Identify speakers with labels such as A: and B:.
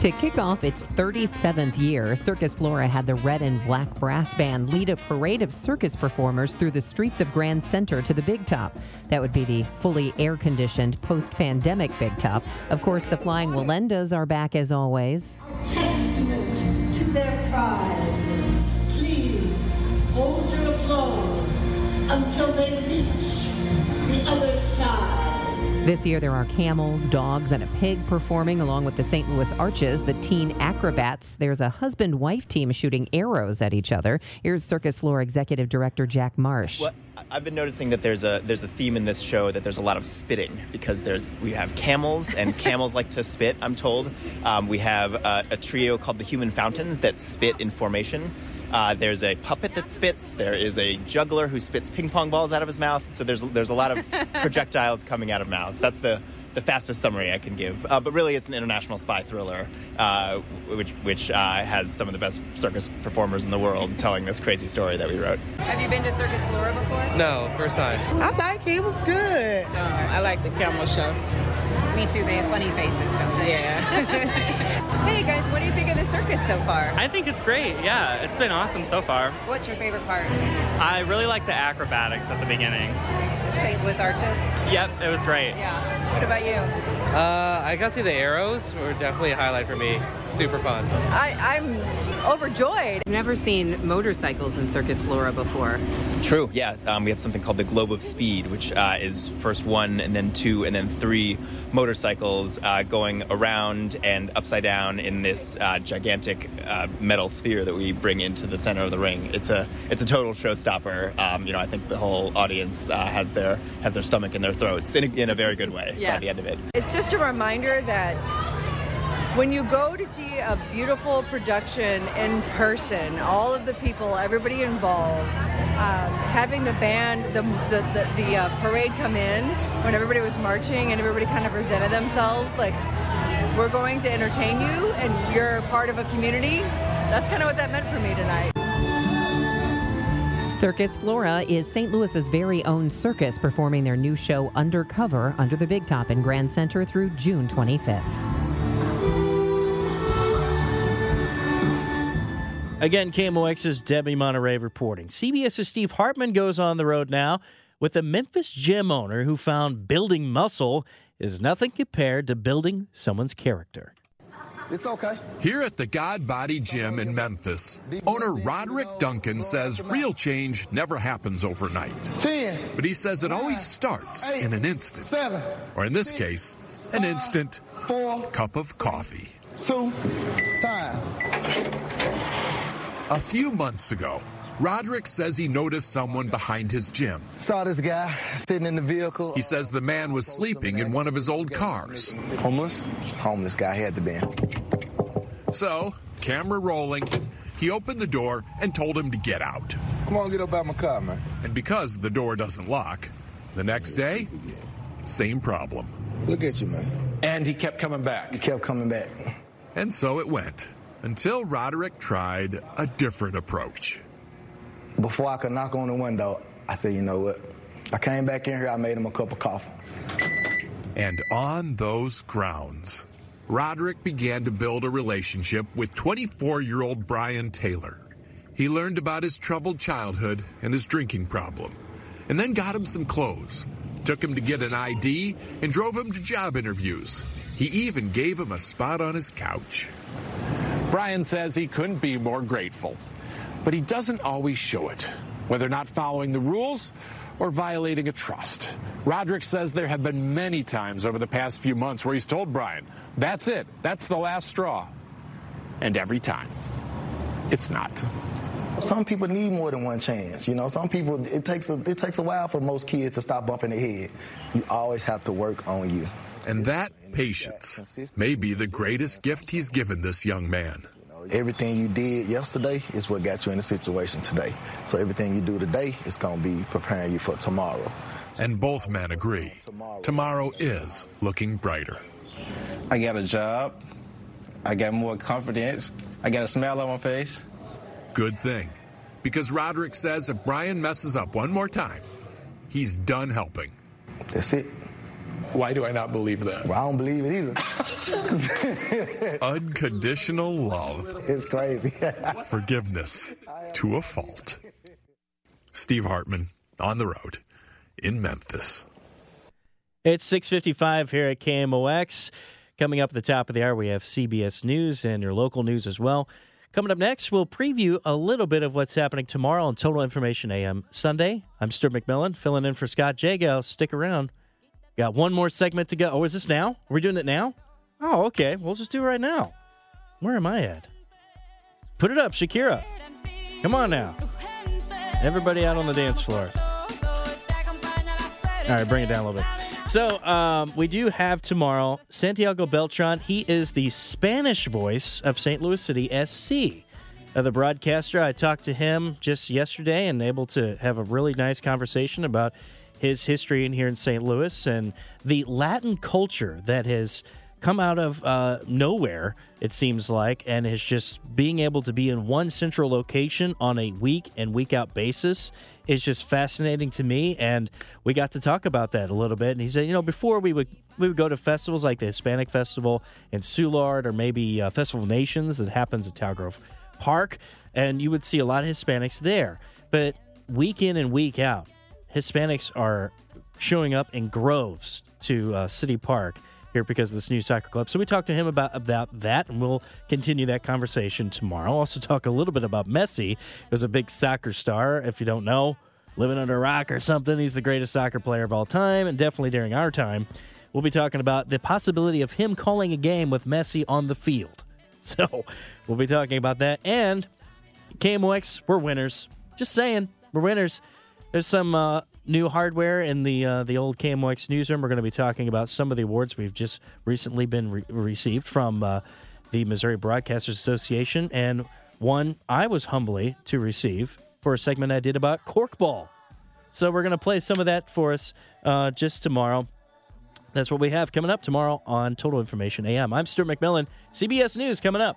A: To kick off its 37th year, Circus Flora had the Red and Black Brass Band lead a parade of circus performers through the streets of Grand Center to the Big Top. That would be the fully air conditioned post pandemic Big Top. Of course, the Flying Wallendas are back as always.
B: Testament to their pride. Please hold your applause until they reach the other side.
A: This year, there are camels, dogs, and a pig performing along with the St. Louis Arches, the teen acrobats. There's a husband wife team shooting arrows at each other. Here's Circus Flora Executive Director Jack Marsh.
C: Well, I've been noticing that there's a there's a theme in this show that there's a lot of spitting because there's we have camels and camels like to spit. I'm told um, we have uh, a trio called the Human Fountains that spit in formation. Uh, there's a puppet that spits. There is a juggler who spits ping pong balls out of his mouth. So there's there's a lot of projectiles coming out of mouths. That's the the fastest summary I can give. Uh, but really, it's an international spy thriller, uh, which which uh, has some of the best circus performers in the world telling this crazy story that we wrote.
A: Have you been to Circus Flora before?
D: No, first time.
E: I like it. It was good.
D: I like the camel show.
A: Me too. They have funny faces, don't they?
D: Yeah.
A: hey guys, what do you think of the circus so far?
F: I think it's great. Yeah, it's been awesome so far.
A: What's your favorite part?
F: I really like the acrobatics at the beginning.
A: St. Louis Arches?
F: Yep, it was great.
A: Yeah. What about you?
D: Uh, I gotta say the arrows were definitely a highlight for me. Super fun.
G: I, I'm overjoyed.
A: I've never seen motorcycles in Circus Flora before.
C: True. Yes. Um, we have something called the Globe of Speed, which uh, is first one and then two and then three motorcycles uh, going around and upside down in this uh, gigantic uh, metal sphere that we bring into the center of the ring. It's a it's a total showstopper. Um, you know, I think the whole audience uh, has their has their stomach in their throats in a, in a very good way by the end of it.
G: It's just a reminder that when you go to see a beautiful production in person, all of the people, everybody involved, um, having the band, the the, the, the uh, parade come in when everybody was marching and everybody kind of presented themselves like we're going to entertain you and you're part of a community. That's kind of what that meant for me tonight.
A: Circus Flora is St. Louis's very own circus performing their new show Undercover under the Big Top in Grand Center through June 25th.
H: Again, KMOX's Debbie Monterrey reporting. CBS's Steve Hartman goes on the road now with a Memphis gym owner who found building muscle is nothing compared to building someone's character.
I: It's okay.
J: Here at the God Body Gym in Memphis, owner Roderick Duncan says real change never happens overnight.
I: Ten,
J: But he says it always starts in an instant,
I: seven,
J: or in this case, an instant
I: four,
J: cup of coffee.
I: two, time.
J: A few months ago, Roderick says he noticed someone behind his gym.
I: Saw this guy sitting in the vehicle.
J: He says the man was sleeping in one of his old cars.
I: Homeless? Homeless guy had to be.
J: So, camera rolling, he opened the door and told him to get out.
I: Come on, get up out my car, man.
J: And because the door doesn't lock, the next day, same problem.
I: Look at you, man.
K: And he kept coming back.
I: He kept coming back.
J: And so it went, until Roderick tried a different approach.
I: Before I could knock on the window, I said, you know what? I came back in here, I made him a cup of coffee.
J: And on those grounds, Roderick began to build a relationship with 24 year old Brian Taylor. He learned about his troubled childhood and his drinking problem, and then got him some clothes, took him to get an ID, and drove him to job interviews. He even gave him a spot on his couch.
K: Brian says he couldn't be more grateful, but he doesn't always show it, whether not following the rules or violating a trust. Roderick says there have been many times over the past few months where he's told Brian, that's it, that's the last straw. And every time, it's not.
I: Some people need more than one chance. You know, some people it takes a it takes a while for most kids to stop bumping their head. You always have to work on you.
J: And that patience may be the greatest gift he's given this young man.
I: Everything you did yesterday is what got you in the situation today. So everything you do today is going to be preparing you for tomorrow.
J: And both men agree. Tomorrow is looking brighter.
L: I got a job. I got more confidence. I got a smile on my face.
J: Good thing. Because Roderick says if Brian messes up one more time, he's done helping.
I: That's it.
K: Why do I not believe that?
I: Well, I don't believe it
J: either. Unconditional love.
I: It's crazy.
J: Forgiveness to a fault. Steve Hartman on the road in Memphis.
H: It's 6:55 here at KMOX. Coming up at the top of the hour, we have CBS News and your local news as well. Coming up next, we'll preview a little bit of what's happening tomorrow on Total Information AM Sunday. I'm Stuart McMillan, filling in for Scott Jagow. Stick around. Got one more segment to go. Oh, is this now? Are we doing it now? Oh, okay. We'll just do it right now. Where am I at? Put it up, Shakira. Come on now. Everybody out on the dance floor. All right, bring it down a little bit. So, um, we do have tomorrow Santiago Beltran. He is the Spanish voice of St. Louis City SC. Uh, the broadcaster, I talked to him just yesterday and able to have a really nice conversation about his history in here in St. Louis and the Latin culture that has come out of uh, nowhere, it seems like, and is just being able to be in one central location on a week and week out basis is just fascinating to me. And we got to talk about that a little bit. And he said, you know, before we would we would go to festivals like the Hispanic Festival in Soulard or maybe uh, Festival of Nations that happens at Tower Park, and you would see a lot of Hispanics there. But week in and week out, Hispanics are showing up in groves to uh, City Park here because of this new soccer club. So we talked to him about about that, and we'll continue that conversation tomorrow. Also talk a little bit about Messi. Was a big soccer star. If you don't know, living under a rock or something, he's the greatest soccer player of all time, and definitely during our time. We'll be talking about the possibility of him calling a game with Messi on the field. So we'll be talking about that. And KMOX, we're winners. Just saying, we're winners. There's some uh, new hardware in the uh, the old KMOX newsroom. We're going to be talking about some of the awards we've just recently been re- received from uh, the Missouri Broadcasters Association, and one I was humbly to receive for a segment I did about corkball. So we're going to play some of that for us uh, just tomorrow. That's what we have coming up tomorrow on Total Information AM. I'm Stuart McMillan. CBS News coming up.